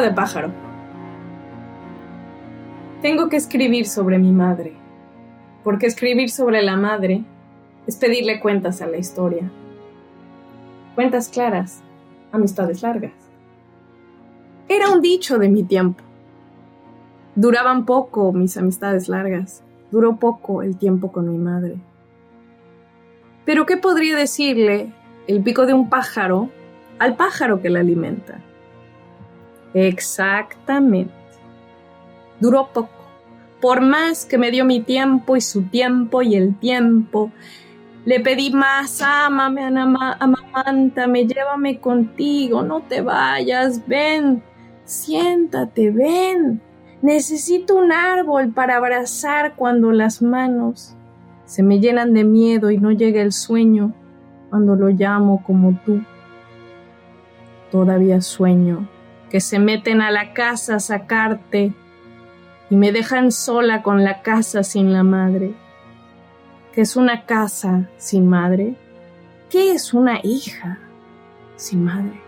De pájaro. Tengo que escribir sobre mi madre, porque escribir sobre la madre es pedirle cuentas a la historia. Cuentas claras, amistades largas. Era un dicho de mi tiempo. Duraban poco mis amistades largas, duró poco el tiempo con mi madre. Pero ¿qué podría decirle el pico de un pájaro al pájaro que la alimenta? Exactamente. Duró poco. Por más que me dio mi tiempo y su tiempo y el tiempo, le pedí más, ámame, amamántame, llévame contigo, no te vayas, ven, siéntate, ven. Necesito un árbol para abrazar cuando las manos se me llenan de miedo y no llega el sueño cuando lo llamo como tú. Todavía sueño que se meten a la casa a sacarte y me dejan sola con la casa sin la madre. ¿Qué es una casa sin madre? ¿Qué es una hija sin madre?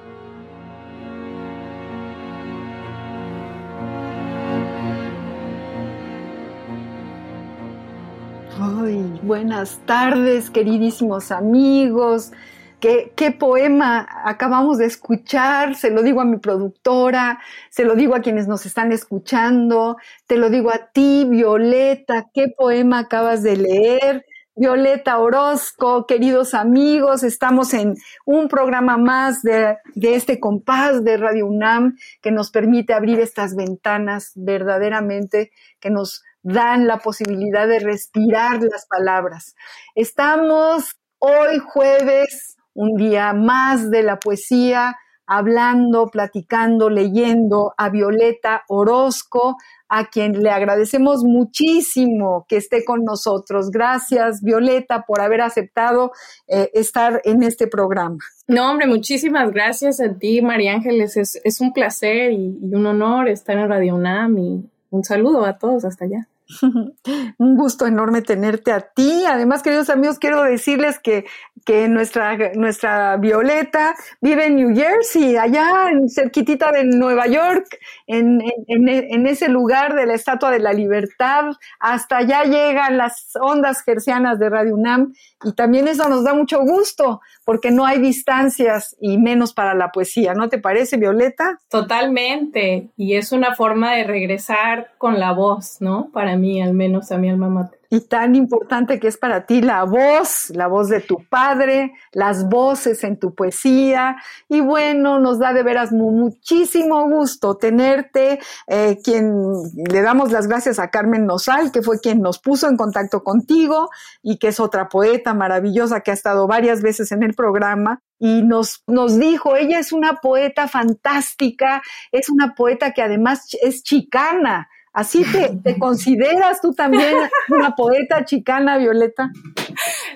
Ay, buenas tardes, queridísimos amigos. ¿Qué, poema acabamos de escuchar? Se lo digo a mi productora, se lo digo a quienes nos están escuchando, te lo digo a ti, Violeta, ¿qué poema acabas de leer? Violeta Orozco, queridos amigos, estamos en un programa más de, este compás de Radio UNAM que nos permite abrir estas ventanas verdaderamente que nos dan la posibilidad de respirar las palabras. Estamos hoy jueves un día más de la poesía, hablando, platicando, leyendo a Violeta Orozco, a quien le agradecemos muchísimo que esté con nosotros. Gracias, Violeta, por haber aceptado eh, estar en este programa. No, hombre, muchísimas gracias a ti, María Ángeles. Es, un placer y, y, un honor estar en Radio UNAM y un saludo a todos hasta allá. Un gusto enorme tenerte a ti. Además, queridos amigos, quiero decirles que, que nuestra, nuestra Violeta vive en New Jersey, allá en cerquitita de Nueva York, en, en, ese lugar de la Estatua de la Libertad. Hasta allá llegan las ondas gercianas de Radio UNAM y también eso nos da mucho gusto porque no hay distancias y menos para la poesía. ¿No te parece, Violeta? Totalmente. Y es una forma de regresar con la voz, ¿no? Para mí, al menos a mi alma mater. Y tan importante que es para ti la voz, la voz de tu padre, las voces en tu poesía. Y bueno, nos da de veras muchísimo gusto tenerte, eh, quien le damos las gracias a Carmen Nosal, que fue quien nos puso en contacto contigo y que es otra poeta maravillosa que ha estado varias veces en el programa y nos, nos dijo, ella es una poeta fantástica, es una poeta que además es chicana, ¿Así te, consideras tú también una poeta chicana, Violeta?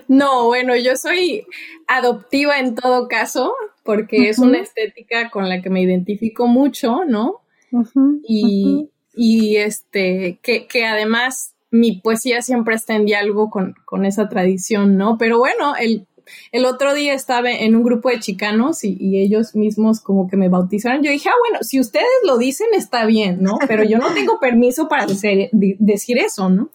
No, bueno, yo soy adoptiva en todo caso, porque es una estética con la que me identifico mucho, ¿no? y, y, este, que, que, además mi poesía siempre está en diálogo con, con esa tradición, ¿no? Pero bueno, el, el otro día estaba en un grupo de chicanos y, ellos mismos como que me bautizaron. Yo dije, ah, bueno, si ustedes lo dicen está bien, ¿no? Pero yo no tengo permiso para decir, decir eso, ¿no?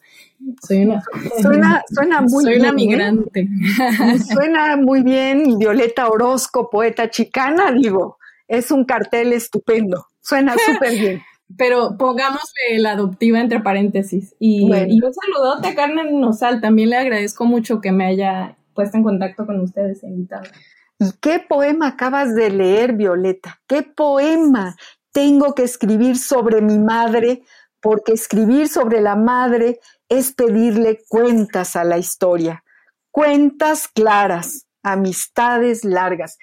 Soy una. Suena, suena muy soy una ¿eh? migrante. Suena muy bien. Violeta Orozco, poeta chicana, digo. Es un cartel estupendo. Suena súper bien. pero pongámosle la adoptiva entre paréntesis. Y, y un saludote a Carmen Nosal, también le agradezco mucho que me haya puesto en contacto con ustedes e invitado. ¿Y qué poema acabas de leer, Violeta? ¿Qué poema tengo que escribir sobre mi madre? Porque escribir sobre la madre es pedirle cuentas a la historia, cuentas claras, amistades largas.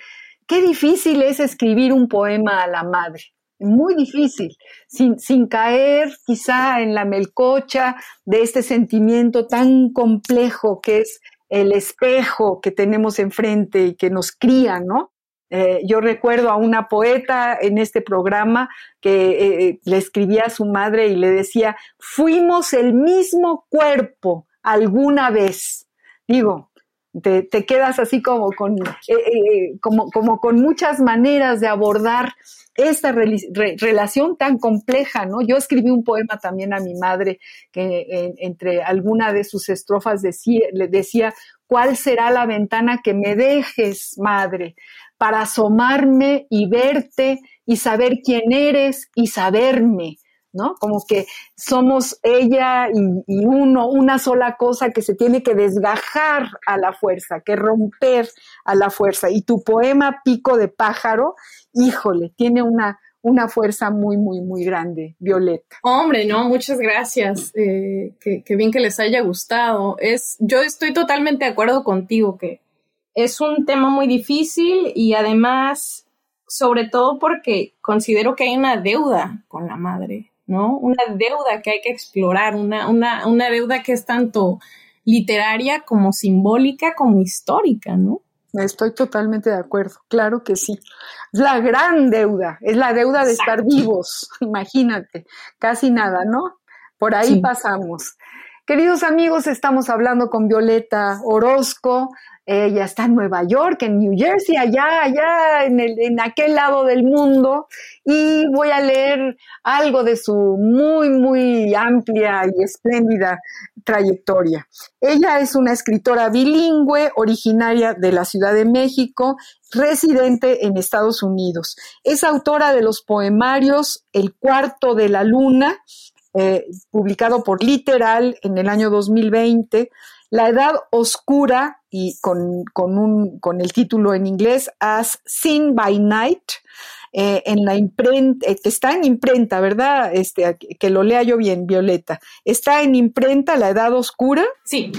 Qué difícil es escribir un poema a la madre, muy difícil, sin, sin caer quizá en la melcocha de este sentimiento tan complejo que es el espejo que tenemos enfrente y que nos cría, ¿no? Eh, yo recuerdo a una poeta en este programa que eh, eh, le escribía a su madre y le decía, fuimos el mismo cuerpo alguna vez. Digo, te, quedas así como con, como, como con muchas maneras de abordar esta relación tan compleja, ¿no? Yo escribí un poema también a mi madre que entre alguna de sus estrofas decía, le decía, ¿cuál será la ventana que me dejes, madre, para asomarme y verte y saber quién eres y saberme? ¿No? Como que somos ella y, uno, una sola cosa que se tiene que desgajar a la fuerza, que romper a la fuerza. Y tu poema Pico de Pájaro, híjole, tiene una, una fuerza muy, muy, muy grande, Violeta. Hombre, no, muchas gracias. Eh, que, bien que les haya gustado. Es, yo estoy totalmente de acuerdo contigo que es un tema muy difícil y además, sobre todo porque considero que hay una deuda con la madre. ¿No? Una deuda que hay que explorar, una, una, una deuda que es tanto literaria como simbólica como histórica, ¿no? Estoy totalmente de acuerdo, claro que sí. Es la gran deuda, es la deuda de estar vivos, imagínate, casi nada, ¿no? Por ahí pasamos. Queridos amigos, estamos hablando con Violeta Orozco, ella está en Nueva York, en New Jersey, allá, allá, en, en aquel lado del mundo. Y voy a leer algo de su muy, muy amplia y espléndida trayectoria. Ella es una escritora bilingüe, originaria de la Ciudad de México, residente en Estados Unidos. Es autora de los poemarios El cuarto de la luna, eh, publicado por Literal en el año 2020, La edad oscura y con, un, con el título en inglés As Seen by Night, eh, en la imprenta, eh, que está en imprenta, ¿verdad? Este, que lo lea yo bien, Violeta. ¿Está en imprenta La Edad Oscura? Sí.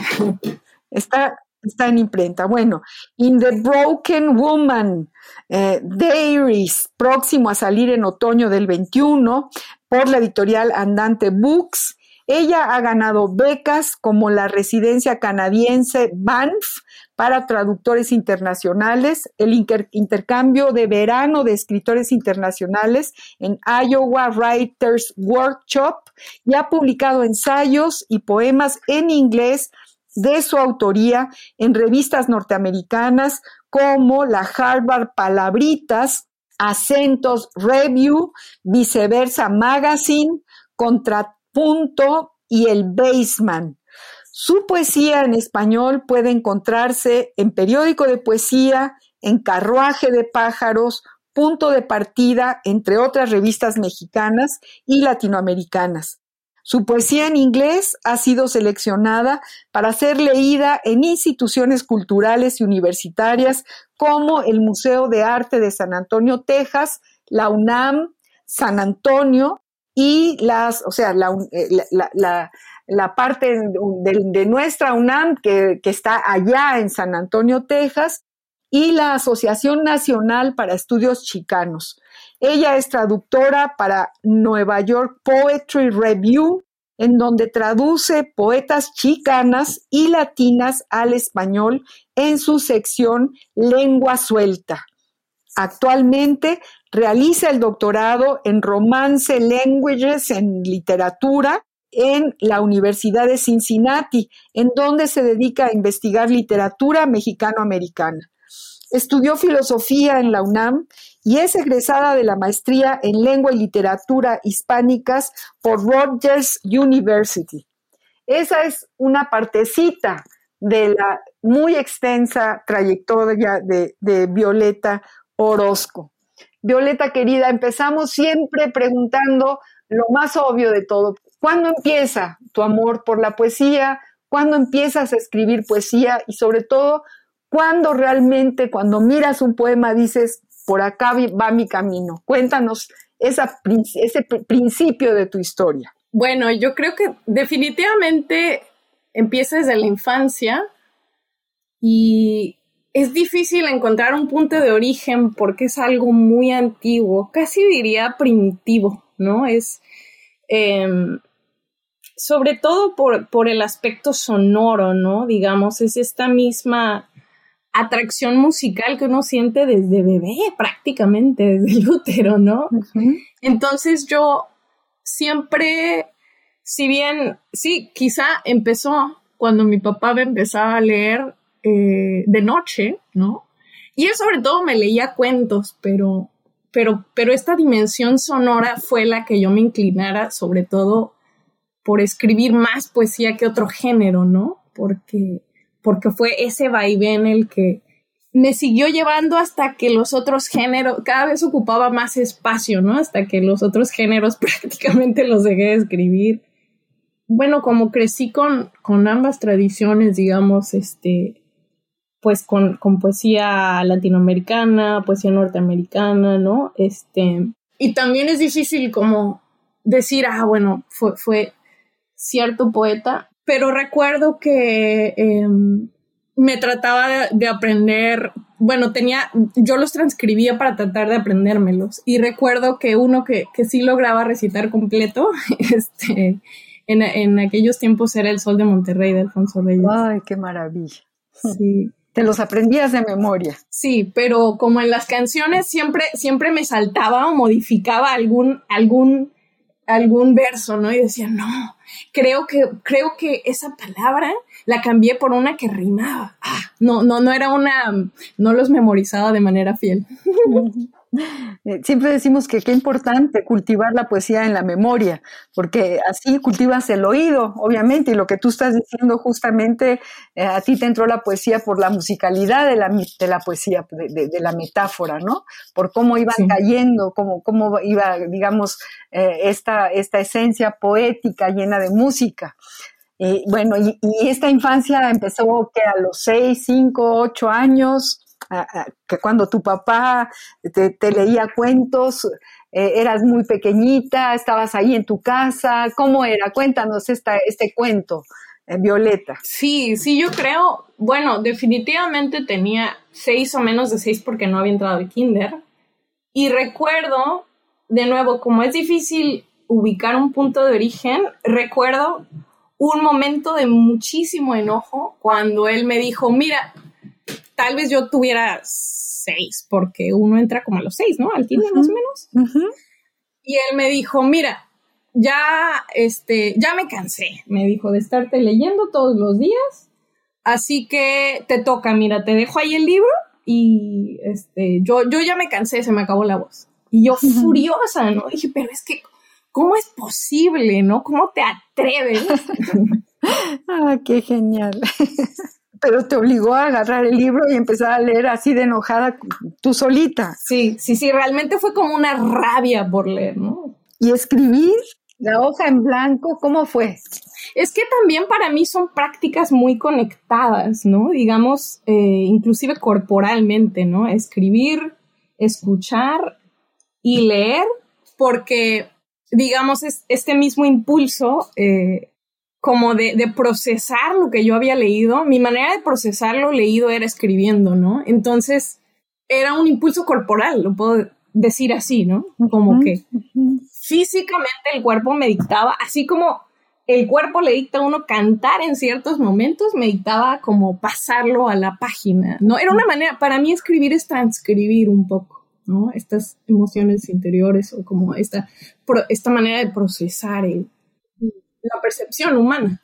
Está, está en imprenta. Bueno, In the Broken Woman, eh, Diaries, próximo a salir en otoño del 21 por la editorial Andante Books. Ella ha ganado becas como la residencia canadiense Banff para traductores internacionales, el intercambio de verano de escritores internacionales en Iowa Writers Workshop y ha publicado ensayos y poemas en inglés de su autoría en revistas norteamericanas como la Harvard Palabritas, Acentos Review, Viceversa Magazine, Contra Punto y El Baseman. Su poesía en español puede encontrarse en Periódico de Poesía, en Carruaje de Pájaros, Punto de Partida, entre otras revistas mexicanas y latinoamericanas. Su poesía en inglés ha sido seleccionada para ser leída en instituciones culturales y universitarias como el Museo de Arte de San Antonio, Texas, la UNAM, San Antonio, y las, o sea, la, eh, la, la, parte de, nuestra UNAM que, que, está allá en San Antonio, Texas, y la Asociación Nacional para Estudios Chicanos. Ella es traductora para Nueva York Poetry Review, en donde traduce poetas chicanas y latinas al español en su sección Lengua Suelta. Actualmente realiza el doctorado en Romance Languages en literatura en la Universidad de Cincinnati, en donde se dedica a investigar literatura mexicano-americana. Estudió filosofía en la UNAM y es egresada de la maestría en lengua y literatura hispánicas por Rogers University. Esa es una partecita de la muy extensa trayectoria de, Violeta Orozco. Violeta querida, empezamos siempre preguntando lo más obvio de todo, ¿cuándo empieza tu amor por la poesía? ¿Cuándo empiezas a escribir poesía? Y sobre todo, ¿cuándo realmente, cuando miras un poema, dices, por acá va mi camino? Cuéntanos ese principio de tu historia. Bueno, yo creo que definitivamente empieza desde la infancia y es difícil encontrar un punto de origen porque es algo muy antiguo, casi diría primitivo, ¿no? Es em, sobre todo por, el aspecto sonoro, ¿no? Digamos, es esta misma atracción musical que uno siente desde bebé, prácticamente, desde el útero, ¿no? Entonces yo siempre, si bien, sí, quizá empezó cuando mi papá me empezaba a leer eh, de noche, ¿no? Y él sobre todo me leía cuentos, pero, pero, pero esta dimensión sonora fue la que yo me inclinara, sobre todo por escribir más poesía que otro género, ¿no? Porque, porque fue ese vaivén el que me siguió llevando hasta que los otros géneros, cada vez ocupaba más espacio, ¿no? Hasta que los otros géneros prácticamente los dejé de escribir. Bueno, como crecí con, con ambas tradiciones, digamos, este, pues con, con, poesía latinoamericana, poesía norteamericana, ¿no? Este, y también es difícil como decir, ah, bueno, fue, fue cierto poeta, pero recuerdo que em, me trataba de, aprender, bueno, tenía, yo los transcribía para tratar de aprendérmelos y recuerdo que uno que, que sí lograba recitar completo, este, en, en aquellos tiempos era El Sol de Monterrey de Alfonso Reyes. Ay, qué maravilla. Sí. Te los aprendías de memoria. Sí, pero como en las canciones siempre, siempre me saltaba o modificaba algún, algún, algún verso, ¿no? Y decía, no, creo que, creo que esa palabra la cambié por una que rimaba. Ah, no, no, no era una, no los memorizaba de manera fiel. Eh, siempre decimos que qué importante cultivar la poesía en la memoria, porque así cultivas el oído, obviamente, y lo que tú estás diciendo justamente, eh, a ti te entró la poesía por la musicalidad de la, de la poesía, de, la metáfora, ¿no? Por cómo iban cayendo, cómo, cómo iba, digamos, eh, esta, esta esencia poética llena de música. bueno, y, y, esta infancia empezó que a los seis, cinco, ocho años, que cuando tu papá te, leía cuentos, eh, eras muy pequeñita, estabas ahí en tu casa, ¿cómo era? Cuéntanos esta, este cuento, eh, Violeta. Sí, sí, yo creo, bueno, definitivamente tenía seis o menos de seis porque no había entrado al kinder. Y recuerdo, de nuevo, como es difícil ubicar un punto de origen, recuerdo un momento de muchísimo enojo cuando él me dijo, mira, tal vez yo tuviera seis, porque uno entra como a los seis, ¿no? Al kinder más o menos. Y él me dijo, mira, ya, este, ya me cansé, me dijo, de estarte leyendo todos los días, así que te toca, mira, te dejo ahí el libro y, este, yo, yo ya me cansé, se me acabó la voz. Y yo furiosa, ¿no? Dije, pero es que, ¿cómo es posible, no? ¿Cómo te atreves? ah, qué genial pero te obligó a agarrar el libro y empezar a leer así de enojada tú solita. Sí, sí, sí, realmente fue como una rabia por leer, ¿no? Y escribir la hoja en blanco, ¿cómo fue? Es que también para mí son prácticas muy conectadas, ¿no? Digamos, eh, inclusive corporalmente, ¿no? Escribir, escuchar y leer, porque, digamos, es, este mismo impulso eh, como de, de, procesar lo que yo había leído. Mi manera de procesar lo leído era escribiendo, ¿no? Entonces, era un impulso corporal, lo puedo decir así, ¿no? Como que físicamente el cuerpo me dictaba, así como el cuerpo le dicta a uno cantar en ciertos momentos, me dictaba como pasarlo a la página, ¿no? Era una manera, para mí escribir es transcribir un poco, ¿no? Estas emociones interiores o como esta, esta manera de procesar el, la percepción humana.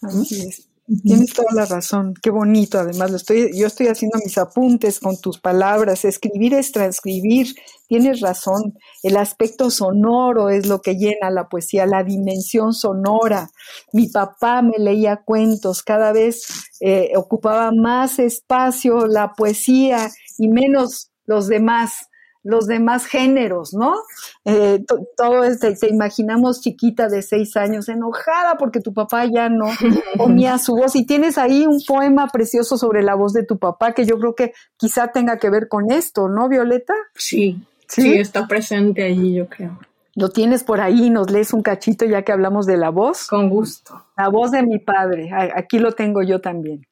Tienes toda la razón, qué bonito. Además, lo estoy, yo estoy haciendo mis apuntes con tus palabras. Escribir es transcribir. Tienes razón. El aspecto sonoro es lo que llena la poesía, la dimensión sonora. Mi papá me leía cuentos, cada vez eh, ocupaba más espacio la poesía y menos los demás los demás géneros, ¿no? Eh, todo este, se imaginamos chiquita de seis años, enojada porque tu papá ya no ponía su voz. Y tienes ahí un poema precioso sobre la voz de tu papá que yo creo que quizá tenga que ver con esto, ¿no, Violeta? Sí, sí, está presente allí, yo creo. Lo tienes por ahí, nos lees un cachito ya que hablamos de la voz. Con gusto. La voz de mi padre, aquí lo tengo yo también.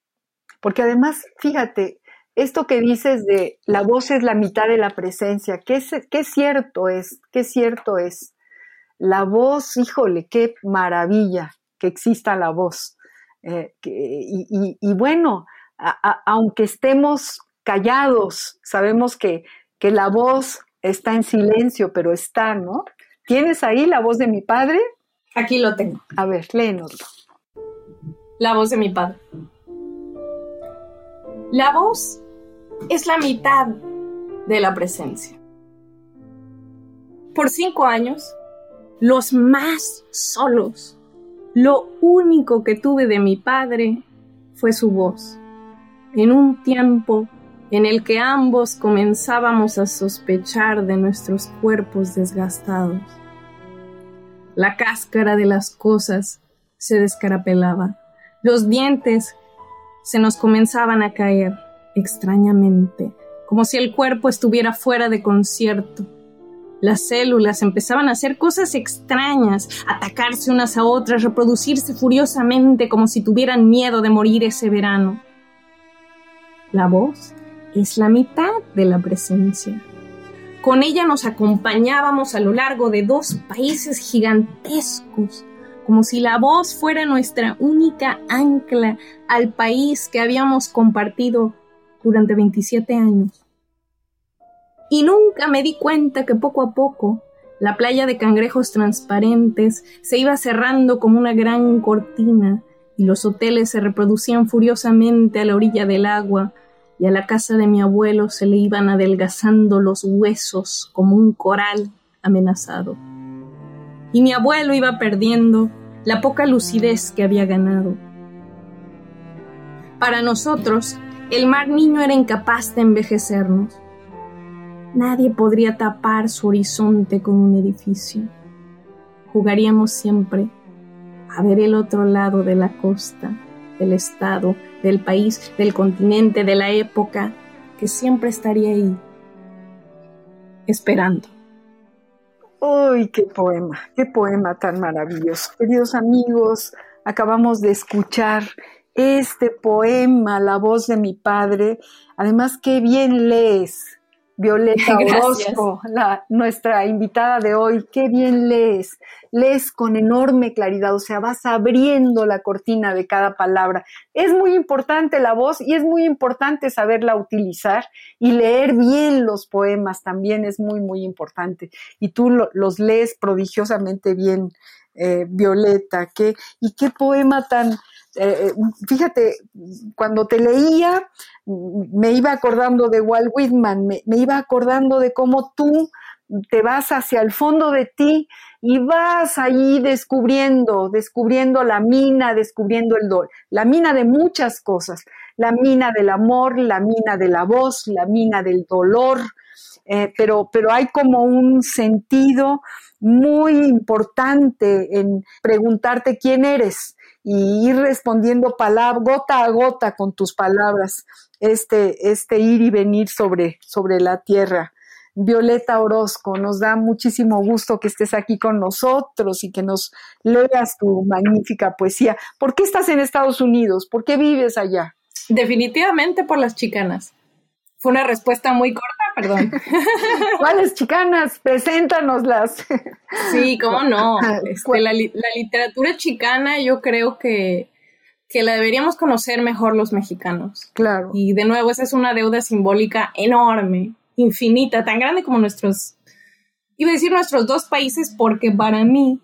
Porque además, fíjate, esto que dices de la voz es la mitad de la presencia, ¿qué, qué cierto es? ¿Qué cierto es? La voz, híjole, qué maravilla que exista la voz. Eh, y, bueno, aunque estemos callados, sabemos que, que la voz está en silencio, pero está, ¿no? ¿Tienes ahí la voz de mi padre? Aquí lo tengo. A ver, léenoslo. La voz de mi padre. La voz es la mitad de la presencia. Por cinco años, los más solos, lo único que tuve de mi padre fue su voz. En un tiempo en el que ambos comenzábamos a sospechar de nuestros cuerpos desgastados. La cáscara de las cosas se descarapelaba, los dientes se nos comenzaban a caer extrañamente, como si el cuerpo estuviera fuera de concierto. Las células empezaban a hacer cosas extrañas, atacarse unas a otras, reproducirse furiosamente como si tuvieran miedo de morir ese verano. La voz es la mitad de la presencia. Con ella nos acompañábamos a lo largo de dos países gigantescos, como si la voz fuera nuestra única ancla al país que habíamos compartido durante 27 años. Y nunca me di cuenta que poco a poco la playa de cangrejos transparentes se iba cerrando como una gran cortina y los hoteles se reproducían furiosamente a la orilla del agua y a la casa de mi abuelo se le iban adelgazando los huesos como un coral amenazado. Y mi abuelo iba perdiendo la poca lucidez que había ganado. Para nosotros, el mar niño era incapaz de envejecernos. Nadie podría tapar su horizonte con un edificio. Jugaríamos siempre a ver el otro lado de la costa, del estado, del país, del continente, de la época, que siempre estaría ahí, esperando. ¡Uy, qué poema! ¡Qué poema tan maravilloso! Queridos amigos, acabamos de escuchar este poema, La voz de mi padre. Además, qué bien lees, Violeta Orozco, la, nuestra invitada de hoy, qué bien lees, lees con enorme claridad, o sea, vas abriendo la cortina de cada palabra. Es muy importante la voz y es muy importante saberla utilizar y leer bien los poemas también es muy, muy importante. Y tú los lees prodigiosamente bien, eh, Violeta, ¿qué, y qué poema tan, eh, fíjate, cuando te leía, me iba acordando de Walt Whitman, me, iba acordando de cómo tú te vas hacia el fondo de ti y vas ahí descubriendo, descubriendo la mina, descubriendo el dolor, la mina de muchas cosas, la mina del amor, la mina de la voz, la mina del dolor, eh, pero, pero hay como un sentido muy importante en preguntarte quién eres, y ir respondiendo palabra, gota a gota con tus palabras, este, este ir y venir sobre, sobre la tierra. Violeta Orozco, nos da muchísimo gusto que estés aquí con nosotros y que nos leas tu magnífica poesía. ¿Por qué estás en Estados Unidos? ¿Por qué vives allá? Definitivamente por las chicanas. Fue una respuesta muy corta, perdón. ¿Cuáles chicanas? Preséntanoslas. Sí, cómo no. Este, la, literatura chicana yo creo que, que la deberíamos conocer mejor los mexicanos. Claro. Y de nuevo, esa es una deuda simbólica enorme, infinita, tan grande como nuestros, iba a decir nuestros dos países, porque para mí,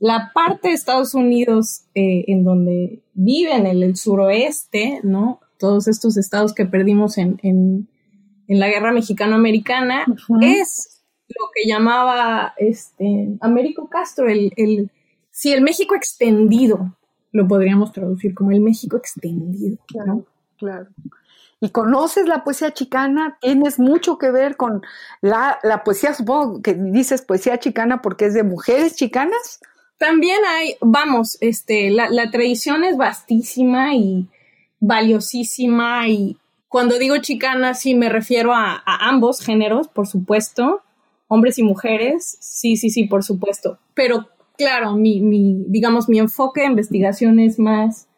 la parte de Estados Unidos eh, en donde viven, en el suroeste, ¿no? todos estos estados que perdimos en, en, la guerra mexicano-americana, es lo que llamaba este, Américo Castro, el, el, sí, el México extendido, lo podríamos traducir como el México extendido. Claro, claro. y conoces la poesía chicana, tienes mucho que ver con la, la poesía, supongo que dices poesía chicana porque es de mujeres chicanas. También hay, vamos, este, la, la tradición es vastísima y valiosísima y cuando digo chicana sí me refiero a, ambos géneros, por supuesto, hombres y mujeres, sí, sí, sí, por supuesto, pero claro, mi, mi digamos, mi enfoque de investigación es más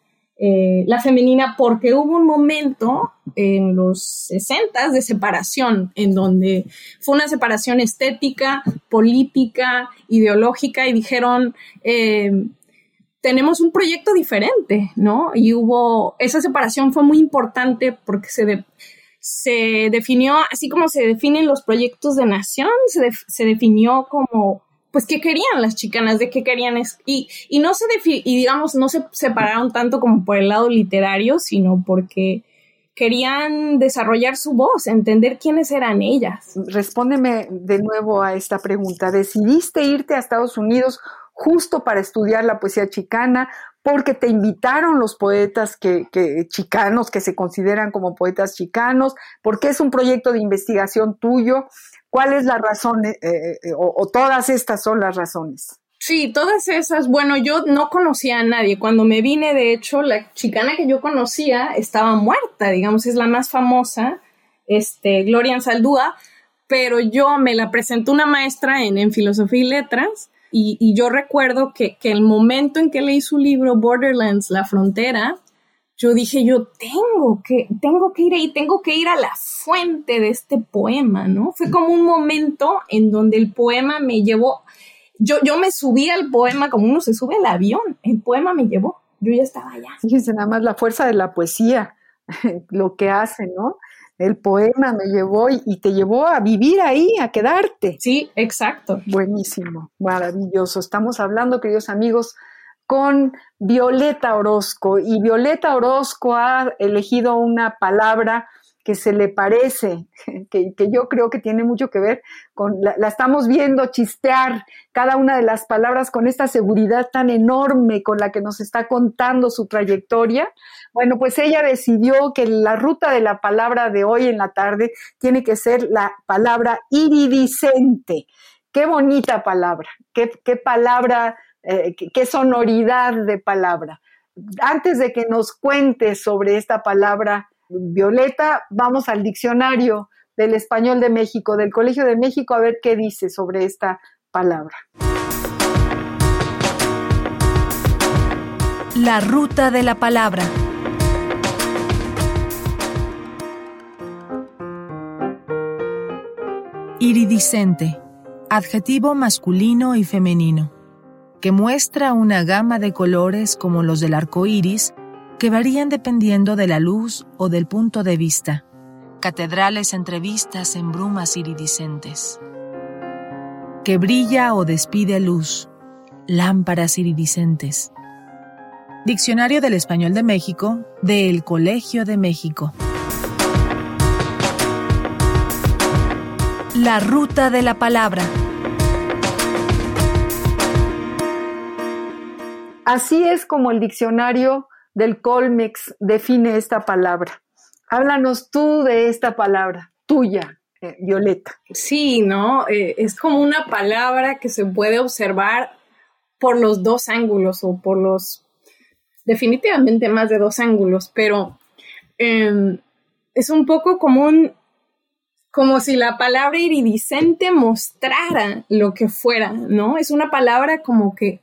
eh, la femenina porque hubo un momento en los 60 de separación, en donde fue una separación estética, política, ideológica, y dijeron, eh, tenemos un proyecto diferente, ¿no? Y hubo, esa separación fue muy importante porque se, se definió, así como se definen los proyectos de nación, se, se definió como pues qué querían las chicanas, de qué querían es, y, y no se y digamos, no se separaron tanto como por el lado literario, sino porque querían desarrollar su voz, entender quiénes eran ellas. Respóndeme de nuevo a esta pregunta. ¿Decidiste irte a Estados Unidos justo para estudiar la poesía chicana? porque te invitaron los poetas que, que, chicanos que se consideran como poetas chicanos, porque es un proyecto de investigación tuyo. ¿Cuál es la razón eh, eh, o, todas estas son las razones? Sí, todas esas. Bueno, yo no conocía a nadie. Cuando me vine, de hecho, la chicana que yo conocía estaba muerta, digamos, es la más famosa, este, Gloria Saldúa, pero yo me la presentó una maestra en, en filosofía y letras. Y, yo recuerdo que, que, el momento en que leí su libro Borderlands, La Frontera, yo dije, yo tengo que, tengo que ir ahí, tengo que ir a la fuente de este poema, ¿no? Fue como un momento en donde el poema me llevó, yo, yo me subí al poema como uno se sube al avión, el poema me llevó, yo ya estaba allá. Fíjense nada más la fuerza de la poesía, lo que hace, ¿no? El poema me llevó y, y te llevó a vivir ahí, a quedarte. Sí, exacto. Buenísimo, maravilloso. Estamos hablando, queridos amigos, con Violeta Orozco. Y Violeta Orozco ha elegido una palabra que se le parece, que, yo creo que tiene mucho que ver con, la, estamos viendo chistear cada una de las palabras con esta seguridad tan enorme con la que nos está contando su trayectoria. Bueno, pues ella decidió que la ruta de la palabra de hoy en la tarde tiene que ser la palabra iridiscente. Qué bonita palabra, qué, qué palabra eh, qué sonoridad de palabra. Antes de que nos cuentes sobre esta palabra, Violeta, vamos al diccionario del español de México, del Colegio de México, a ver qué dice sobre esta palabra. La ruta de la palabra. Iridiscente, adjetivo masculino y femenino que muestra una gama de colores como los del arco iris, que varían dependiendo de la luz o del punto de vista. Catedrales entrevistas en brumas iridiscentes. Que brilla o despide luz. Lámparas iridiscentes. Diccionario del Español de México, del Colegio de México. La ruta de la palabra. Así es como el diccionario del Colmex define esta palabra. Háblanos tú de esta palabra, tuya, eh, Violeta. Sí, ¿no? Eh, es como una palabra que se puede observar por los dos ángulos o por los, definitivamente más de dos ángulos, pero em, es un poco como un, como si la palabra iridiscente mostrara lo que fuera, ¿no? Es una palabra como que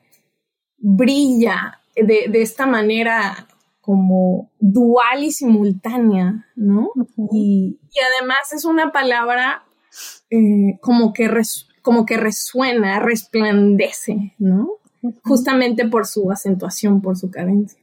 brilla de, esta manera como dual y simultánea, ¿no? y, además es una palabra eh, como, que como que resuena, resplandece, ¿no? Justamente por su acentuación, por su cadencia.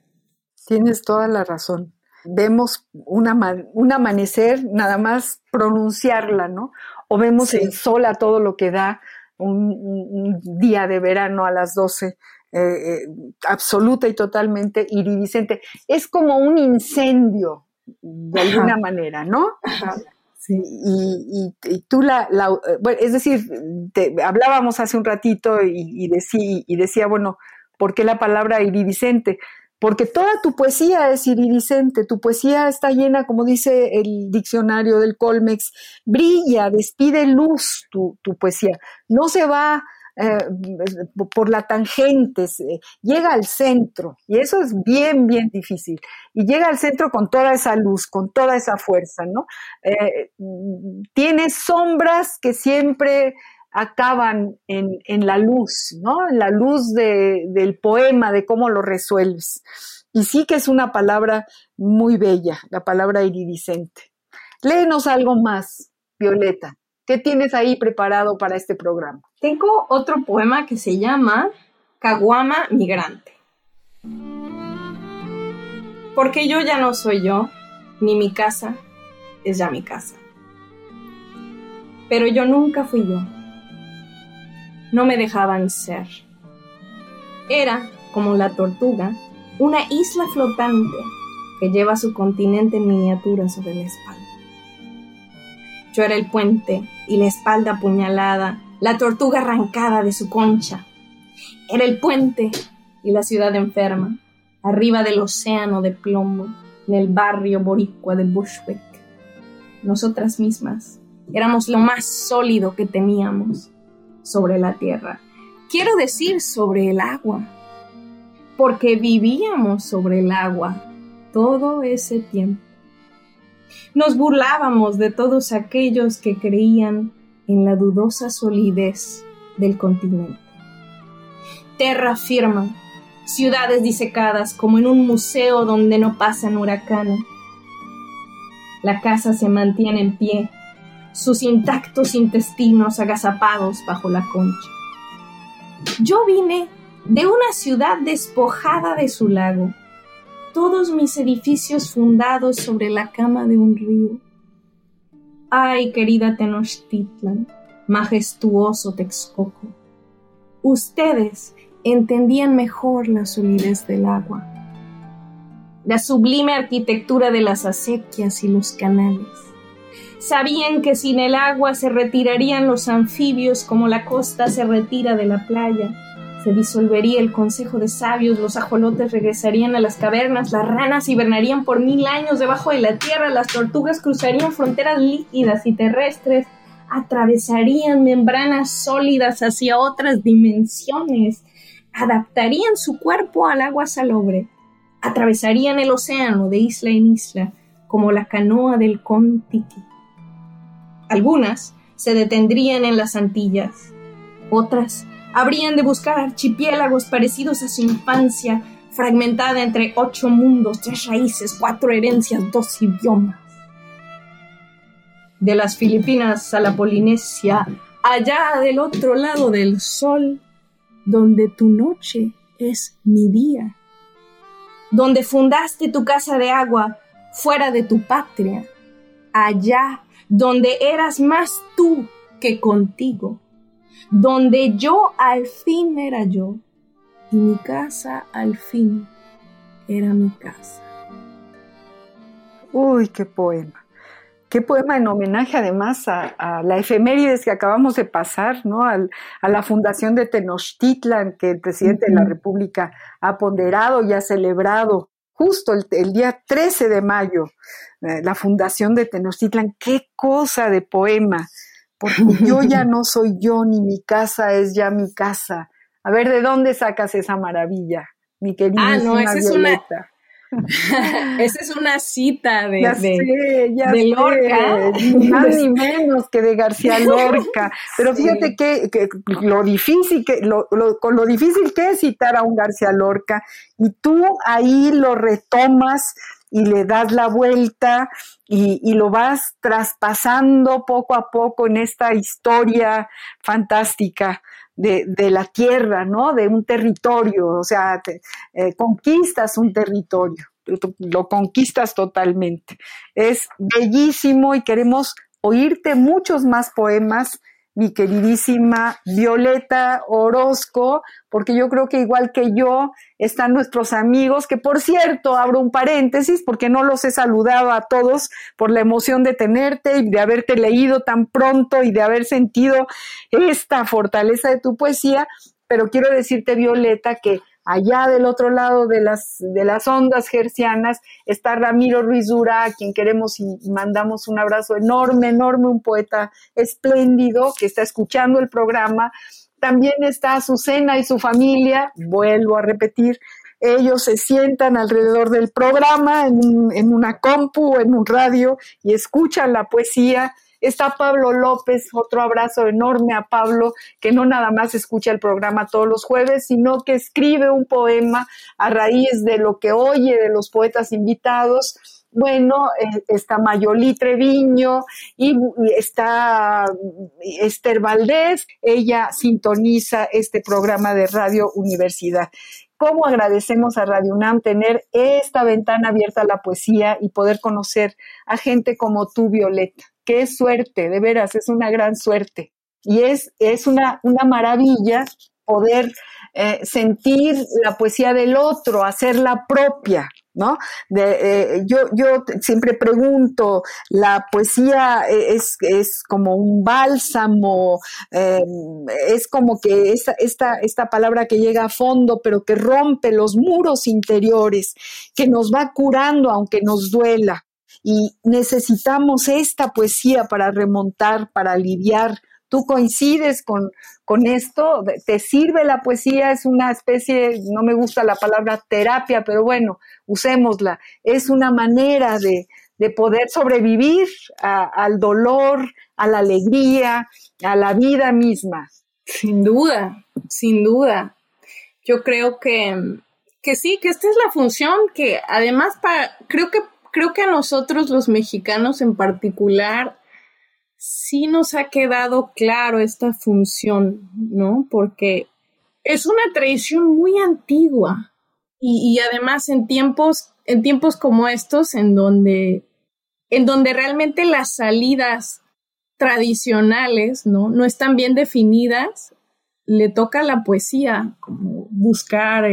Tienes toda la razón. Vemos una, un amanecer, nada más pronunciarla, ¿no? O vemos el sol a todo lo que da, un, un, día de verano a las 12 eh, eh, absoluta y totalmente iridiscente. Es como un incendio, de alguna manera, ¿no? Sí, y, tú la, bueno, es decir, hablábamos hace un ratito y, decía, y decía, bueno, ¿por qué la palabra iridiscente? porque toda tu poesía es iridiscente, tu poesía está llena, como dice el diccionario del Colmex, brilla, despide luz tu, tu poesía, no se va eh, por la tangente, llega al centro, y eso es bien, bien difícil, y llega al centro con toda esa luz, con toda esa fuerza, ¿no? Eh, tiene sombras que siempre acaban en, la luz, ¿no? En la luz del poema, de cómo lo resuelves. Y sí que es una palabra muy bella, la palabra iridiscente. Léenos algo más, Violeta. ¿Qué tienes ahí preparado para este programa? Tengo otro poema que se llama Caguama Migrante. Porque yo ya no soy yo, ni mi casa es ya mi casa. Pero yo nunca fui yo. No me dejaban ser. Era, como la tortuga, una isla flotante que lleva su continente en miniatura sobre la espalda. Yo era el puente y la espalda apuñalada, la tortuga arrancada de su concha. Era el puente y la ciudad enferma, arriba del océano de plomo, en el barrio boricua de Bushwick. Nosotras mismas éramos lo más sólido que teníamos sobre la tierra. Quiero decir sobre el agua, porque vivíamos sobre el agua todo ese tiempo. Nos burlábamos de todos aquellos que creían en la dudosa solidez del continente. Terra firma, ciudades disecadas como en un museo donde no pasan huracanes. La casa se mantiene en pie, sus intactos intestinos agazapados bajo la concha. Yo vine de una ciudad despojada de su lago, todos mis edificios fundados sobre la cama de un río. Ay, querida Tenochtitlan, majestuoso Texcoco, ustedes entendían mejor la solidez del agua, la sublime arquitectura de las acequias y los canales. Sabían que sin el agua se retirarían los anfibios como la costa se retira de la playa se disolvería el consejo de sabios, los ajolotes regresarían a las cavernas, las ranas hibernarían por mil años debajo de la tierra, las tortugas cruzarían fronteras líquidas y terrestres, atravesarían membranas sólidas hacia otras dimensiones, adaptarían su cuerpo al agua salobre, atravesarían el océano de isla en isla, como la canoa del Contiki. Algunas se detendrían en las Antillas, otras habrían de buscar archipiélagos parecidos a su infancia, fragmentada entre ocho mundos, tres raíces, cuatro herencias, dos idiomas. De las Filipinas a la Polinesia, allá del otro lado del sol, donde tu noche es mi día, donde fundaste tu casa de agua fuera de tu patria, allá donde eras más tú que contigo donde yo al fin era yo y mi casa al fin era mi casa. Uy, qué poema. Qué poema en homenaje además a, la efemérides que acabamos de pasar, ¿no? a la fundación de Tenochtitlan que el presidente de la República ha ponderado y ha celebrado justo el, día 13 de mayo, eh, la fundación de Tenochtitlan. Qué cosa de poema porque yo ya no soy yo ni mi casa es ya mi casa. A ver, ¿de dónde sacas esa maravilla, mi querida ah, no, esa Violeta? esa es una cita de, de, Lorca. Ni más ni menos que de García Lorca. Pero fíjate que, lo difícil que, lo, con lo difícil que es citar a un García Lorca, y tú ahí lo retomas y le das la vuelta y, lo vas traspasando poco a poco en esta historia fantástica de, la tierra, ¿no? De un territorio, o sea, eh, conquistas un territorio, lo conquistas totalmente. Es bellísimo y queremos oírte muchos más poemas mi queridísima Violeta Orozco, porque yo creo que igual que yo están nuestros amigos, que por cierto, abro un paréntesis, porque no los he saludado a todos por la emoción de tenerte y de haberte leído tan pronto y de haber sentido esta fortaleza de tu poesía, pero quiero decirte, Violeta, que allá del otro lado de las, de las ondas gercianas está Ramiro Ruiz Dura, a quien queremos y mandamos un abrazo enorme, enorme, un poeta espléndido que está escuchando el programa. También está Azucena y su familia, vuelvo a repetir, ellos se sientan alrededor del programa en, en una compu, en un radio y escuchan la poesía Está Pablo López, otro abrazo enorme a Pablo, que no nada más escucha el programa todos los jueves, sino que escribe un poema a raíz de lo que oye de los poetas invitados bueno, eh, está Mayoli Treviño y está Esther Valdés, ella sintoniza este programa de Radio Universidad. ¿Cómo agradecemos a Radio UNAM tener esta ventana abierta a la poesía y poder conocer a gente como tú, Violeta? Qué suerte, de veras, es una gran suerte. Y es, es una, una maravilla poder eh, sentir la poesía del otro, hacerla propia, ¿no? De, eh, yo, yo siempre pregunto, la poesía es, es como un bálsamo, eh, es como que esta, esta, esta palabra que llega a fondo, pero que rompe los muros interiores, que nos va curando aunque nos duela y necesitamos esta poesía para remontar, para aliviar. ¿Tú coincides con, con esto? ¿Te sirve la poesía? Es una especie, no me gusta la palabra terapia, pero bueno, usémosla. Es una manera de, de poder sobrevivir al dolor, a la alegría, a la vida misma. Sin duda, sin duda. Yo creo que, que sí, que esta es la función que además para, creo que creo que a nosotros los mexicanos en particular sí nos ha quedado claro esta función, ¿no? Porque es una tradición muy antigua y, además en tiempos, en tiempos como estos, en donde, en donde realmente las salidas tradicionales, ¿no? No están bien definidas, le toca a la poesía como buscar,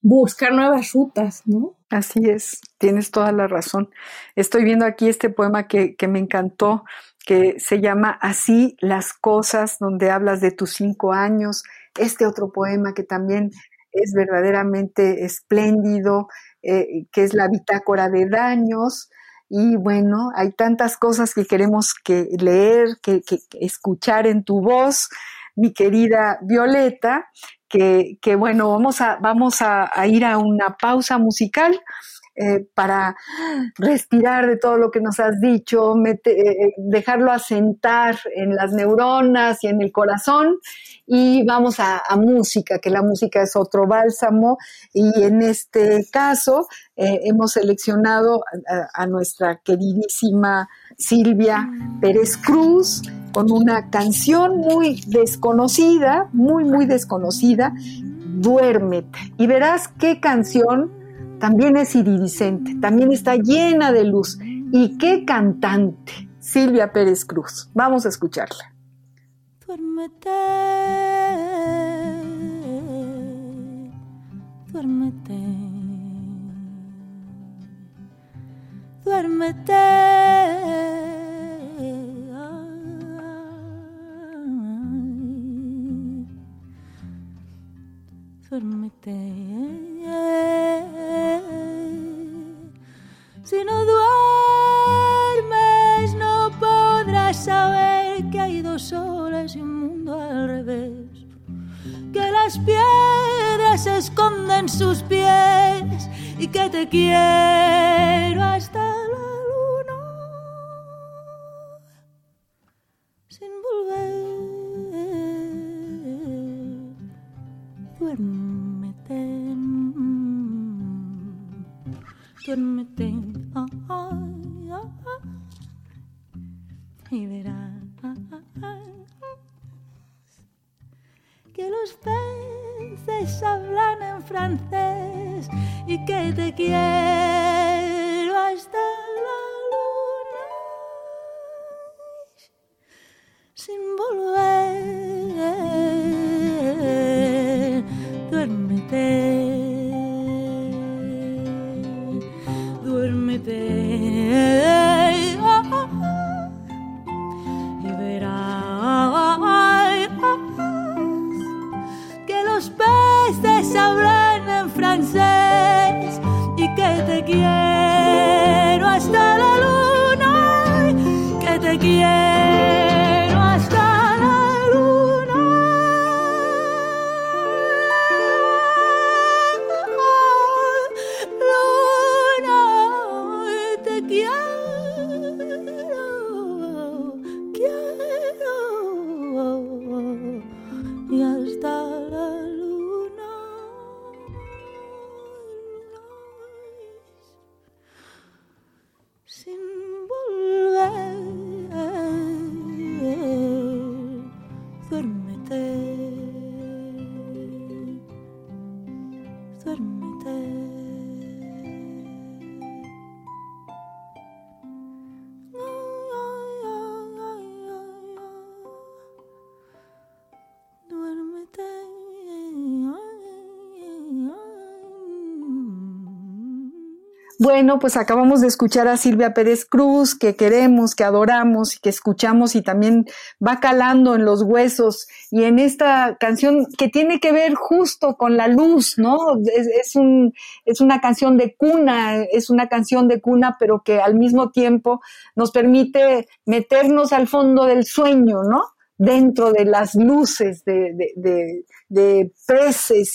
buscar nuevas rutas, ¿no? Así es, tienes toda la razón. Estoy viendo aquí este poema que, me encantó, que se llama Así las cosas, donde hablas de tus cinco años. Este otro poema que también es verdaderamente espléndido, eh, que es la bitácora de daños. Y bueno, hay tantas cosas que queremos que leer, que escuchar en tu voz, mi querida Violeta, que, bueno, vamos, a, vamos a, ir a una pausa musical. Eh, para respirar de todo lo que nos has dicho, eh, dejarlo asentar en las neuronas y en el corazón y vamos a, música, que la música es otro bálsamo y en este caso eh, hemos seleccionado a, nuestra queridísima Silvia Pérez Cruz con una canción muy desconocida, muy, muy desconocida, Duérmete. Y verás qué canción también es iridiscente, también está llena de luz. Y qué cantante, Silvia Pérez Cruz. Vamos a escucharla. Duérmete, duérmete, duérmete. Si no duermes no podrás saber que hay dos horas y un mundo al revés. Que las piedras esconden sus pies y que te quiero hasta duérmete, y verás que los peces hablan en francés y que te quiero hasta la luna sin volver. Bueno, pues acabamos de escuchar a Silvia Pérez Cruz, que queremos, que adoramos y que escuchamos y también va calando en los huesos y en esta canción que tiene que ver justo con la luz, ¿no? Es, un, es una canción de cuna, es una canción de cuna, pero que al mismo tiempo nos permite meternos al fondo del sueño, ¿no? Dentro de las luces de, de,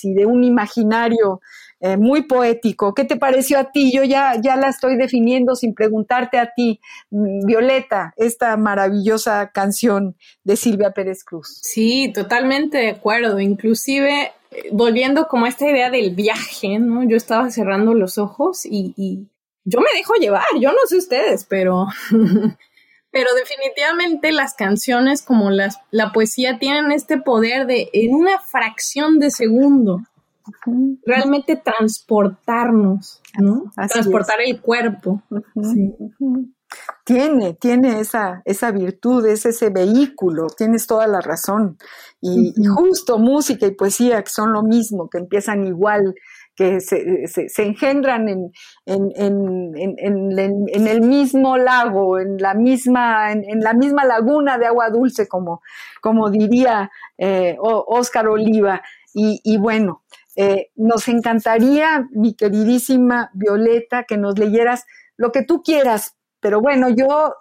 y de un imaginario eh, muy poético. ¿Qué te pareció a ti? Yo ya, ya la estoy definiendo sin preguntarte a ti, mm, Violeta, esta maravillosa canción de Silvia Pérez Cruz. Sí, totalmente de acuerdo. Inclusive, eh, volviendo como a esta idea del viaje, ¿no? Yo estaba cerrando los ojos y, y yo me dejo llevar, yo no sé ustedes, pero... pero definitivamente las canciones como las, la poesía tienen este poder de en una fracción de segundo realmente transportarnos, ¿no? Transportar el cuerpo. Tiene, tiene esa, esa virtud, es ese vehículo, tienes toda la razón. Y, justo música y poesía, que son lo mismo, que empiezan igual, que se, se, engendran en, en, en, en, el mismo lago, en la misma, en, la misma laguna de agua dulce, como, como diría eh, Oscar Oliva. Y, y bueno, eh, nos encantaría, mi queridísima Violeta, que nos leyeras lo que tú quieras, pero bueno, yo,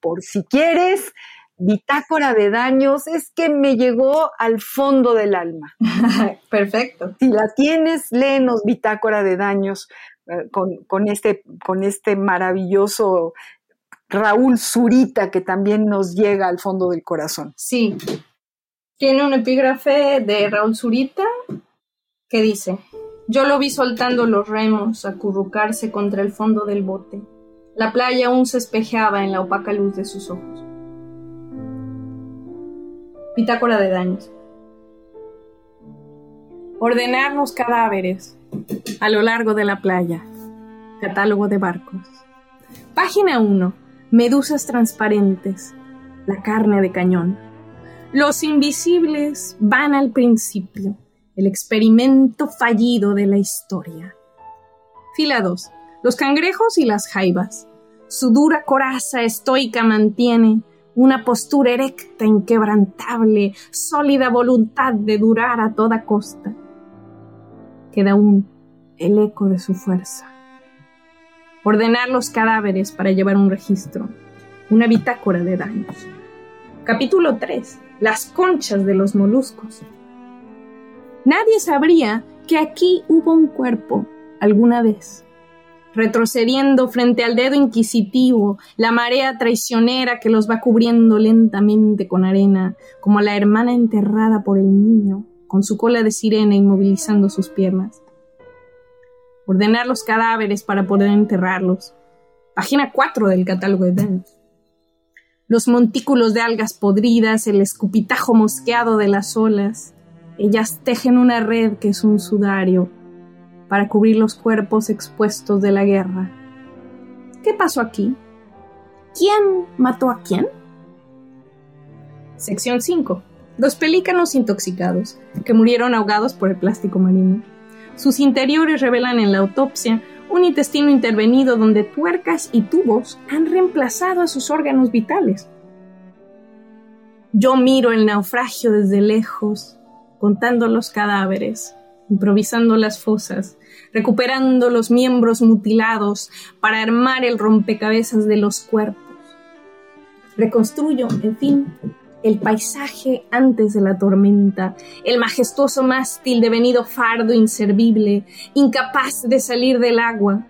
por si quieres, bitácora de daños, es que me llegó al fondo del alma. Perfecto. Si la tienes, léenos bitácora de daños eh, con, este, con este maravilloso Raúl Zurita que también nos llega al fondo del corazón. Sí, tiene un epígrafe de Raúl Zurita que dice, yo lo vi soltando los remos, acurrucarse contra el fondo del bote. La playa aún se espejeaba en la opaca luz de sus ojos. Pitácora de daños. Ordenar los cadáveres a lo largo de la playa. Catálogo de barcos. Página 1. Medusas transparentes. La carne de cañón. Los invisibles van al principio, el experimento fallido de la historia. Fila 2. Los cangrejos y las jaivas. Su dura coraza estoica mantiene una postura erecta, inquebrantable, sólida voluntad de durar a toda costa. Queda aún el eco de su fuerza. Ordenar los cadáveres para llevar un registro, una bitácora de daños. Capítulo 3 las conchas de los moluscos. Nadie sabría que aquí hubo un cuerpo alguna vez. Retrocediendo frente al dedo inquisitivo, la marea traicionera que los va cubriendo lentamente con arena, como la hermana enterrada por el niño, con su cola de sirena inmovilizando sus piernas. Ordenar los cadáveres para poder enterrarlos. Página 4 del catálogo de Dance los montículos de algas podridas, el escupitajo mosqueado de las olas. Ellas tejen una red que es un sudario para cubrir los cuerpos expuestos de la guerra. ¿Qué pasó aquí? ¿Quién mató a quién? Sección 5. Los pelícanos intoxicados, que murieron ahogados por el plástico marino. Sus interiores revelan en la autopsia un intestino intervenido donde tuercas y tubos han reemplazado a sus órganos vitales. Yo miro el naufragio desde lejos, contando los cadáveres, improvisando las fosas, recuperando los miembros mutilados para armar el rompecabezas de los cuerpos. Reconstruyo, en fin, el paisaje antes de la tormenta, el majestuoso mástil devenido fardo inservible, incapaz de salir del agua,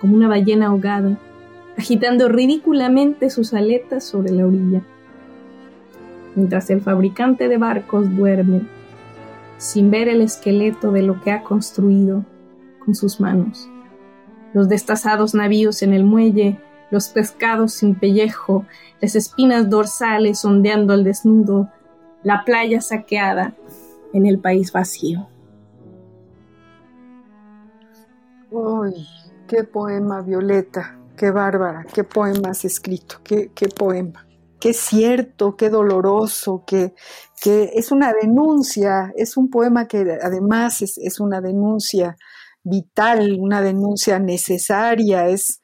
como una ballena ahogada, agitando ridículamente sus aletas sobre la orilla, mientras el fabricante de barcos duerme, sin ver el esqueleto de lo que ha construido con sus manos. Los destazados navíos en el muelle los pescados sin pellejo, las espinas dorsales ondeando al desnudo, la playa saqueada en el país vacío. ¡Uy! ¡Qué poema, Violeta! ¡Qué bárbara! ¡Qué poema has escrito! ¡Qué, qué poema! ¡Qué cierto! ¡Qué doloroso! ¡Qué, que es una denuncia! Es un poema que además es, es una denuncia vital, una denuncia necesaria, es,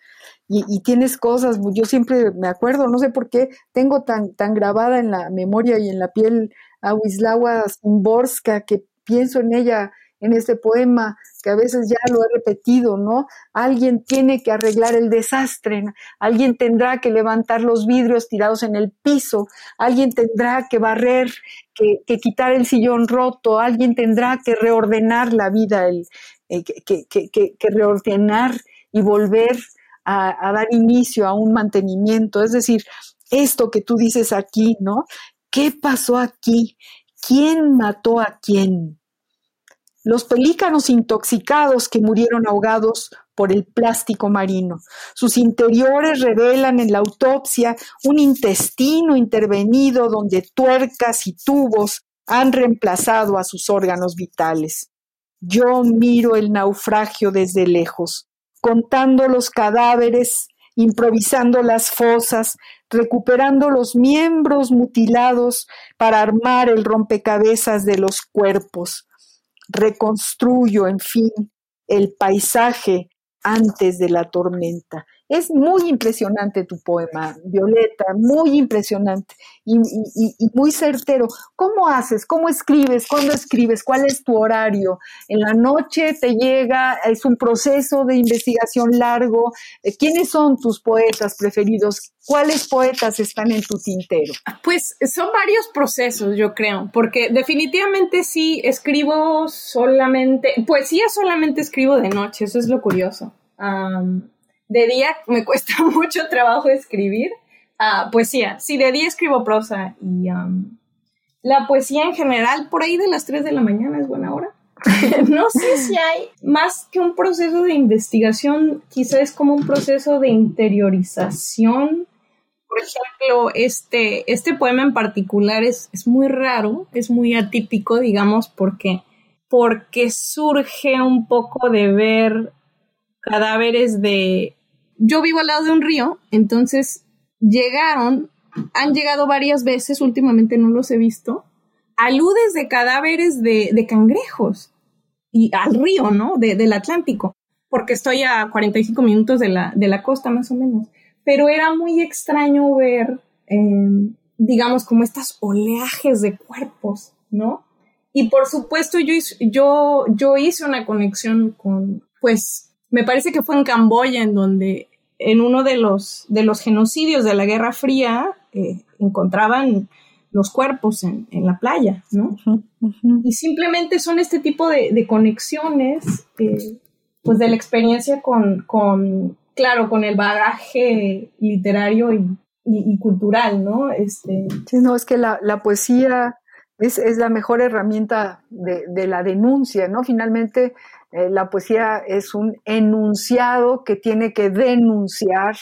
y, tienes cosas, yo siempre me acuerdo, no sé por qué, tengo tan, tan grabada en la memoria y en la piel a Wislawa Zimborska, que pienso en ella en este poema, que a veces ya lo he repetido, ¿no? Alguien tiene que arreglar el desastre, alguien tendrá que levantar los vidrios tirados en el piso, alguien tendrá que barrer, que, quitar el sillón roto, alguien tendrá que reordenar la vida, el, eh, que, que, reordenar y volver a dar inicio a un mantenimiento. Es decir, esto que tú dices aquí, ¿no? ¿Qué pasó aquí? ¿Quién mató a quién? Los pelícanos intoxicados que murieron ahogados por el plástico marino. Sus interiores revelan en la autopsia un intestino intervenido donde tuercas y tubos han reemplazado a sus órganos vitales. Yo miro el naufragio desde lejos, contando los cadáveres, improvisando las fosas, recuperando los miembros mutilados para armar el rompecabezas de los cuerpos reconstruyo, en fin, el paisaje antes de la tormenta. Es muy impresionante tu poema, Violeta, muy impresionante y, muy certero. ¿Cómo haces? ¿Cómo escribes? ¿Cuándo escribes? ¿Cuál es tu horario? ¿En la noche te llega? ¿Es un proceso de investigación largo? Eh, ¿Quiénes son tus poetas preferidos? ¿Cuáles poetas están en tu tintero? Pues son varios procesos, yo creo, porque definitivamente sí escribo solamente, poesía solamente escribo de noche, eso es lo curioso de día me cuesta mucho trabajo escribir uh, poesía. Sí, de día escribo prosa y la poesía en general, por ahí de las 3 de la mañana es buena hora. no sé si hay más que un proceso de investigación, quizás es como un proceso de interiorización. Por ejemplo, este, este poema en particular es, es muy raro, es muy atípico, digamos, porque, porque surge un poco de ver cadáveres de yo vivo al lado de un río, entonces llegaron, han llegado varias veces, últimamente no los he visto, aludes de cadáveres de, cangrejos y al río, ¿no? del Atlántico, porque estoy a 45 minutos de la, de la costa más o menos. Pero era muy extraño ver, em, digamos, como estas oleajes de cuerpos, ¿no? Y por supuesto yo, yo, yo hice una conexión con, pues, me parece que fue en Camboya en donde en uno de los, de los genocidios de la Guerra Fría eh, encontraban los cuerpos en, la playa, ¿no? Y simplemente son este tipo de, conexiones, eh, pues de la experiencia con, con, claro, con el bagaje literario y, cultural, ¿no? Este... Sí, no, es que la, poesía es, la mejor herramienta de, de, la denuncia, ¿no? Finalmente, eh, la poesía es un enunciado que tiene que denunciar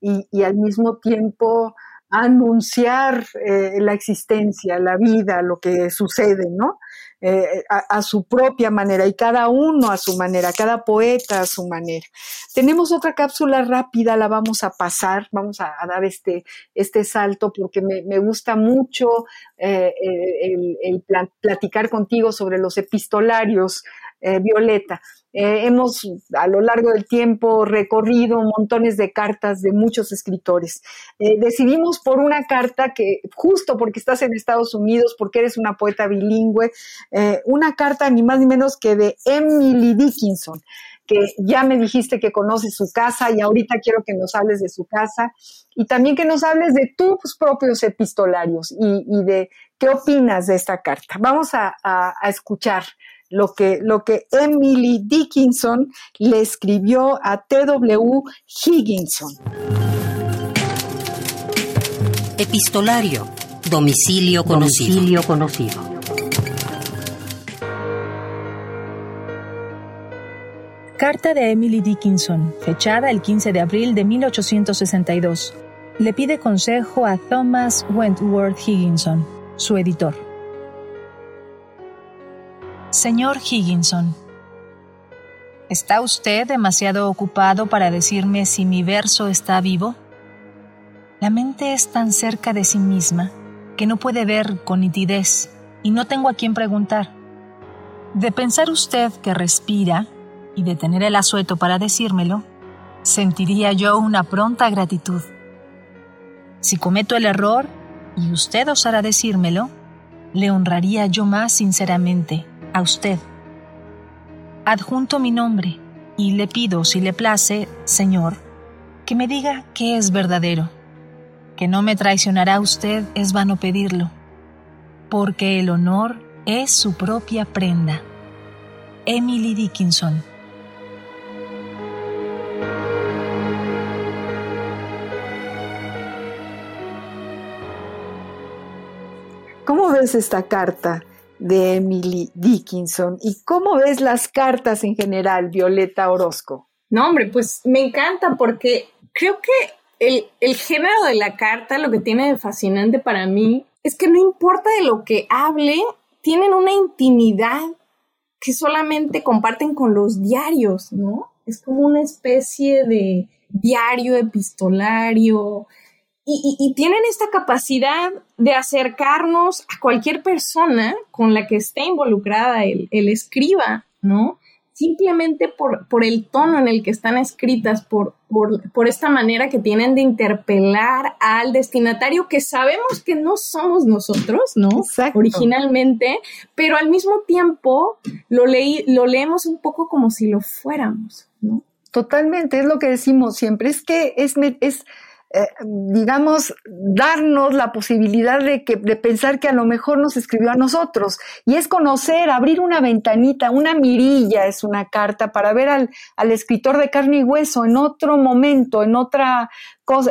y, al mismo tiempo anunciar eh, la existencia, la vida, lo que sucede, ¿no? Eh, a, su propia manera y cada uno a su manera, cada poeta a su manera. Tenemos otra cápsula rápida, la vamos a pasar, vamos a, dar este, este salto porque me, gusta mucho el, platicar contigo sobre los epistolarios eh, Violeta. Eh, hemos a lo largo del tiempo recorrido montones de cartas de muchos escritores. Eh, decidimos por una carta que, justo porque estás en Estados Unidos, porque eres una poeta bilingüe, una carta ni más ni menos que de Emily Dickinson que ya me dijiste que conoces su casa y ahorita quiero que nos hables de su casa y también que nos hables de tus propios epistolarios y, de qué opinas de esta carta. Vamos a escuchar lo que, lo que Emily Dickinson le escribió a T.W. Higginson. Epistolario. Domicilio conocido. Domicilio conocido. Carta de Emily Dickinson, fechada el 15 de abril de 1862. Le pide consejo a Thomas Wentworth Higginson, su editor. Señor Higginson, ¿está usted demasiado ocupado para decirme si mi verso está vivo? La mente es tan cerca de sí misma que no puede ver con nitidez y no tengo a quién preguntar. De pensar usted que respira, y de tener el asueto para decírmelo, sentiría yo una pronta gratitud. Si cometo el error y usted osara decírmelo, le honraría yo más sinceramente a usted. Adjunto mi nombre y le pido, si le place, Señor, que me diga qué es verdadero. Que no me traicionará usted es vano pedirlo, porque el honor es su propia prenda. Emily Dickinson ¿Cómo ves esta carta de Emily Dickinson y cómo ves las cartas en general, Violeta Orozco? No, hombre, pues me encanta porque creo que el, género de la carta, lo que tiene de fascinante para mí, es que no importa de lo que hable, tienen una intimidad que solamente comparten con los diarios, ¿no? Es como una especie de diario epistolario, y, tienen esta capacidad de acercarnos a cualquier persona con la que esté involucrada el, escriba, ¿no? Simplemente por, por, el tono en el que están escritas, por, por, esta manera que tienen de interpelar al destinatario que sabemos que no somos nosotros, ¿no? Originalmente, pero al mismo tiempo lo, leí, lo leemos un poco como si lo fuéramos, ¿no? Totalmente, es lo que decimos siempre, es que es, es eh, digamos, darnos la posibilidad de, que, de pensar que a lo mejor nos escribió a nosotros. Y es conocer, abrir una ventanita, una mirilla es una carta para ver al, al escritor de carne y hueso en otro momento, en otra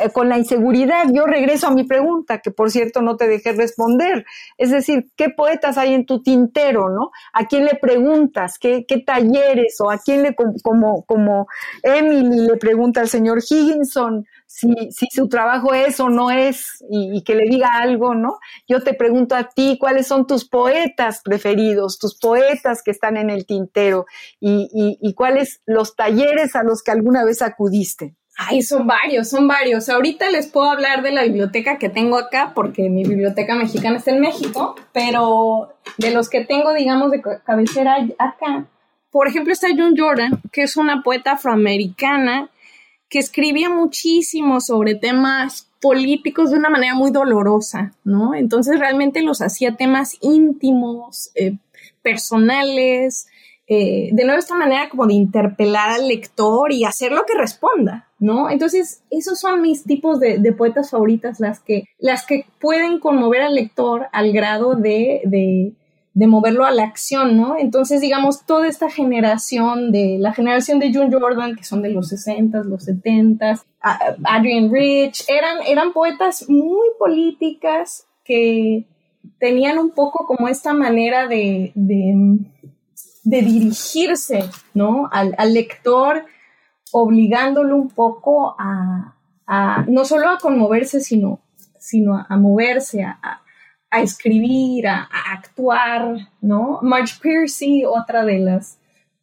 eh, con la inseguridad. Yo regreso a mi pregunta, que por cierto no te dejé responder. Es decir, ¿qué poetas hay en tu tintero, no? ¿A quién le preguntas? ¿Qué, qué talleres? ¿O a quién le, como, como Emily le pregunta al señor Higginson? si, si su trabajo es o no es y, que le diga algo, ¿no? Yo te pregunto a ti, ¿cuáles son tus poetas preferidos, tus poetas que están en el tintero y, y, cuáles los talleres a los que alguna vez acudiste? Ay, son varios, son varios. Ahorita les puedo hablar de la biblioteca que tengo acá, porque mi biblioteca mexicana está en México, pero de los que tengo, digamos, de cabecera acá, por ejemplo, está June Jordan, que es una poeta afroamericana que escribía muchísimo sobre temas políticos de una manera muy dolorosa, ¿no? Entonces realmente los hacía temas íntimos, eh, personales, eh, de nuevo esta manera como de interpelar al lector y hacer lo que responda, ¿no? Entonces esos son mis tipos de, poetas favoritas, las que, las que pueden conmover al lector al grado de de moverlo a la acción, ¿no? Entonces, digamos, toda esta generación de la generación de June Jordan, que son de los 60s, los 70s, Adrian Rich, eran, eran poetas muy políticas que tenían un poco como esta manera de, de, dirigirse, ¿no? Al, lector, obligándolo un poco a, no solo a conmoverse, sino, sino a, moverse, a a escribir, a, actuar, ¿no? Marge Piercy, otra de las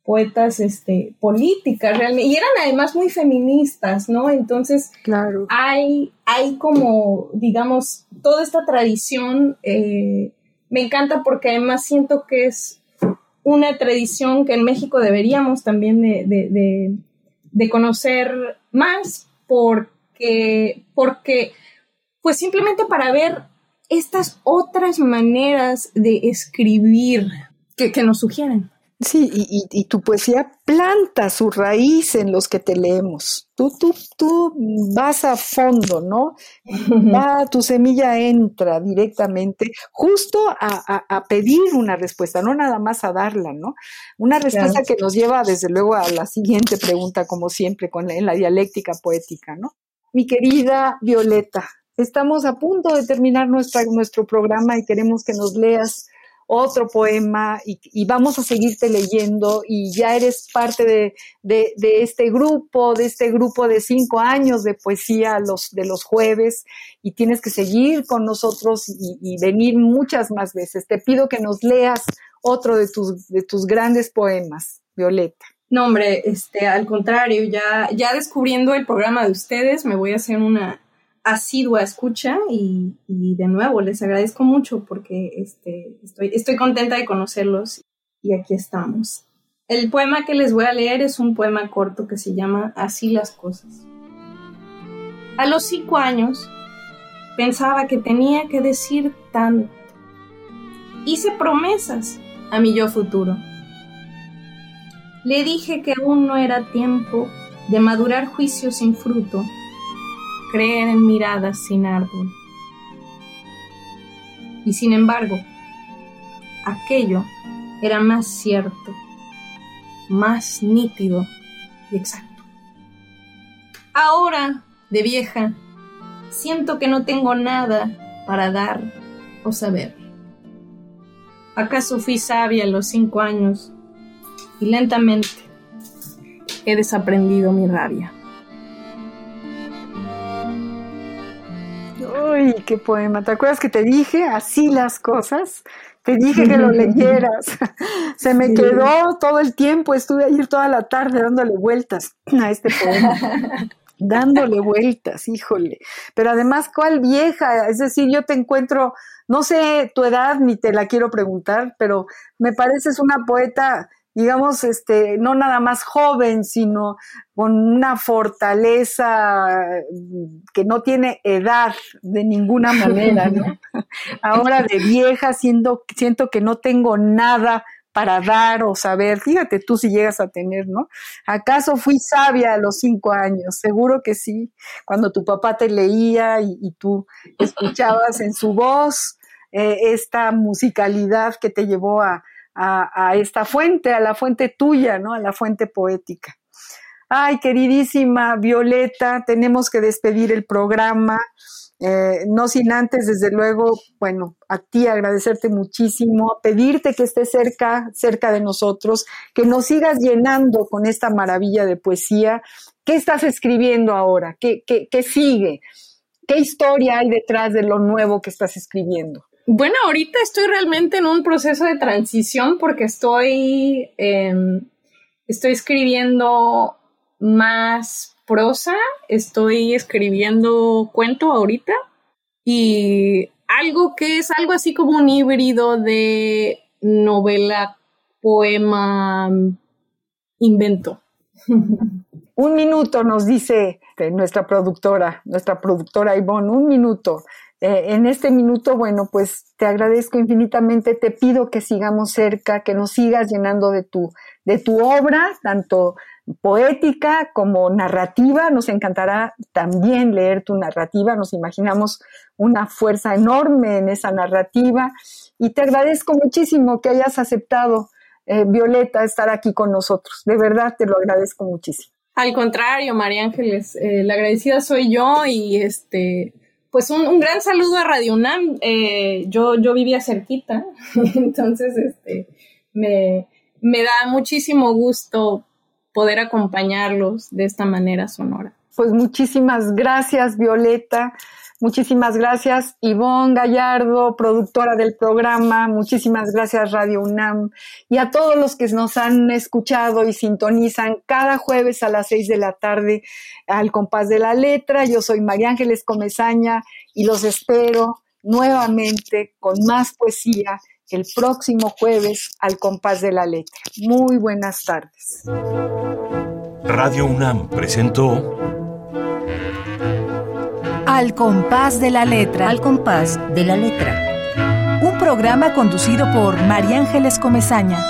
poetas este, políticas realmente, y eran además muy feministas, ¿no? Entonces, claro. hay, hay como, digamos, toda esta tradición, eh, me encanta porque además siento que es una tradición que en México deberíamos también de, de, de conocer más, porque, porque, pues simplemente para ver estas otras maneras de escribir que, nos sugieren. Sí, y, tu poesía planta su raíz en los que te leemos. Tú, tú, tú vas a fondo, ¿no? Va, tu semilla entra directamente justo a, pedir una respuesta, no nada más a darla, ¿no? Una respuesta que nos lleva desde luego a la siguiente pregunta, como siempre, con en la dialéctica poética, ¿no? Mi querida Violeta, Estamos a punto de terminar nuestra, nuestro programa y queremos que nos leas otro poema y, vamos a seguirte leyendo y ya eres parte de, de, este grupo, de este grupo de cinco años de poesía los, de los jueves y tienes que seguir con nosotros y, y, venir muchas más veces. Te pido que nos leas otro de tus, de tus grandes poemas, Violeta. No, hombre, este, al contrario, ya, ya descubriendo el programa de ustedes, me voy a hacer una, asidua escucha y, y, de nuevo les agradezco mucho porque este, estoy, estoy contenta de conocerlos y aquí estamos. El poema que les voy a leer es un poema corto que se llama Así las cosas. A los cinco años pensaba que tenía que decir tanto. Hice promesas a mi yo futuro. Le dije que aún no era tiempo de madurar juicios sin fruto, creer en miradas sin árbol. Y sin embargo, aquello era más cierto, más nítido y exacto. Ahora, de vieja, siento que no tengo nada para dar o saber. ¿Acaso fui sabia a los cinco años y lentamente he desaprendido mi rabia? Uy, qué poema. ¿Te acuerdas que te dije así las cosas? Te dije que lo leyeras. Se me quedó todo el tiempo, estuve ahí toda la tarde dándole vueltas a este poema. dándole vueltas, híjole. Pero además, ¿cuál vieja? Es decir, yo te encuentro, no sé tu edad ni te la quiero preguntar, pero me pareces una poeta digamos, este, no nada más joven, sino con una fortaleza que no tiene edad de ninguna manera, ¿no? Ahora de vieja siento, siento que no tengo nada para dar o saber. Fíjate tú si llegas a tener, ¿no? ¿Acaso fui sabia a los cinco años? Seguro que sí. Cuando tu papá te leía y, tú escuchabas en su voz eh, esta musicalidad que te llevó a, a, esta fuente, a la fuente tuya, ¿no? A la fuente poética. Ay, queridísima Violeta, tenemos que despedir el programa. Eh, no sin antes, desde luego, bueno, a ti agradecerte muchísimo, pedirte que estés cerca, cerca de nosotros, que nos sigas llenando con esta maravilla de poesía. ¿Qué estás escribiendo ahora? ¿Qué, qué, qué sigue? ¿Qué historia hay detrás de lo nuevo que estás escribiendo? Bueno, ahorita estoy realmente en un proceso de transición porque estoy, em, estoy escribiendo más prosa, estoy escribiendo cuento ahorita y algo que es algo así como un híbrido de novela, poema, invento. Un minuto nos dice nuestra productora, nuestra productora Ivonne, un minuto. Eh, en este minuto, bueno, pues te agradezco infinitamente, te pido que sigamos cerca, que nos sigas llenando de tu, de tu obra, tanto poética como narrativa. Nos encantará también leer tu narrativa, nos imaginamos una fuerza enorme en esa narrativa y te agradezco muchísimo que hayas aceptado, eh, Violeta, estar aquí con nosotros. De verdad, te lo agradezco muchísimo. Al contrario, María Ángeles, eh, la agradecida soy yo y este pues un, gran saludo a Radio UNAM. Eh, yo, yo vivía cerquita, entonces este, me, me da muchísimo gusto poder acompañarlos de esta manera sonora. Pues muchísimas gracias, Violeta. Muchísimas gracias, Ivonne Gallardo, productora del programa. Muchísimas gracias, Radio UNAM. Y a todos los que nos han escuchado y sintonizan cada jueves a las seis de la tarde al compás de la letra. Yo soy María Ángeles Comezaña y los espero nuevamente con más poesía el próximo jueves al compás de la letra. Muy buenas tardes. Radio UNAM presentó Al compás de la letra. Al compás de la letra. Un programa conducido por María Ángeles Comezaña.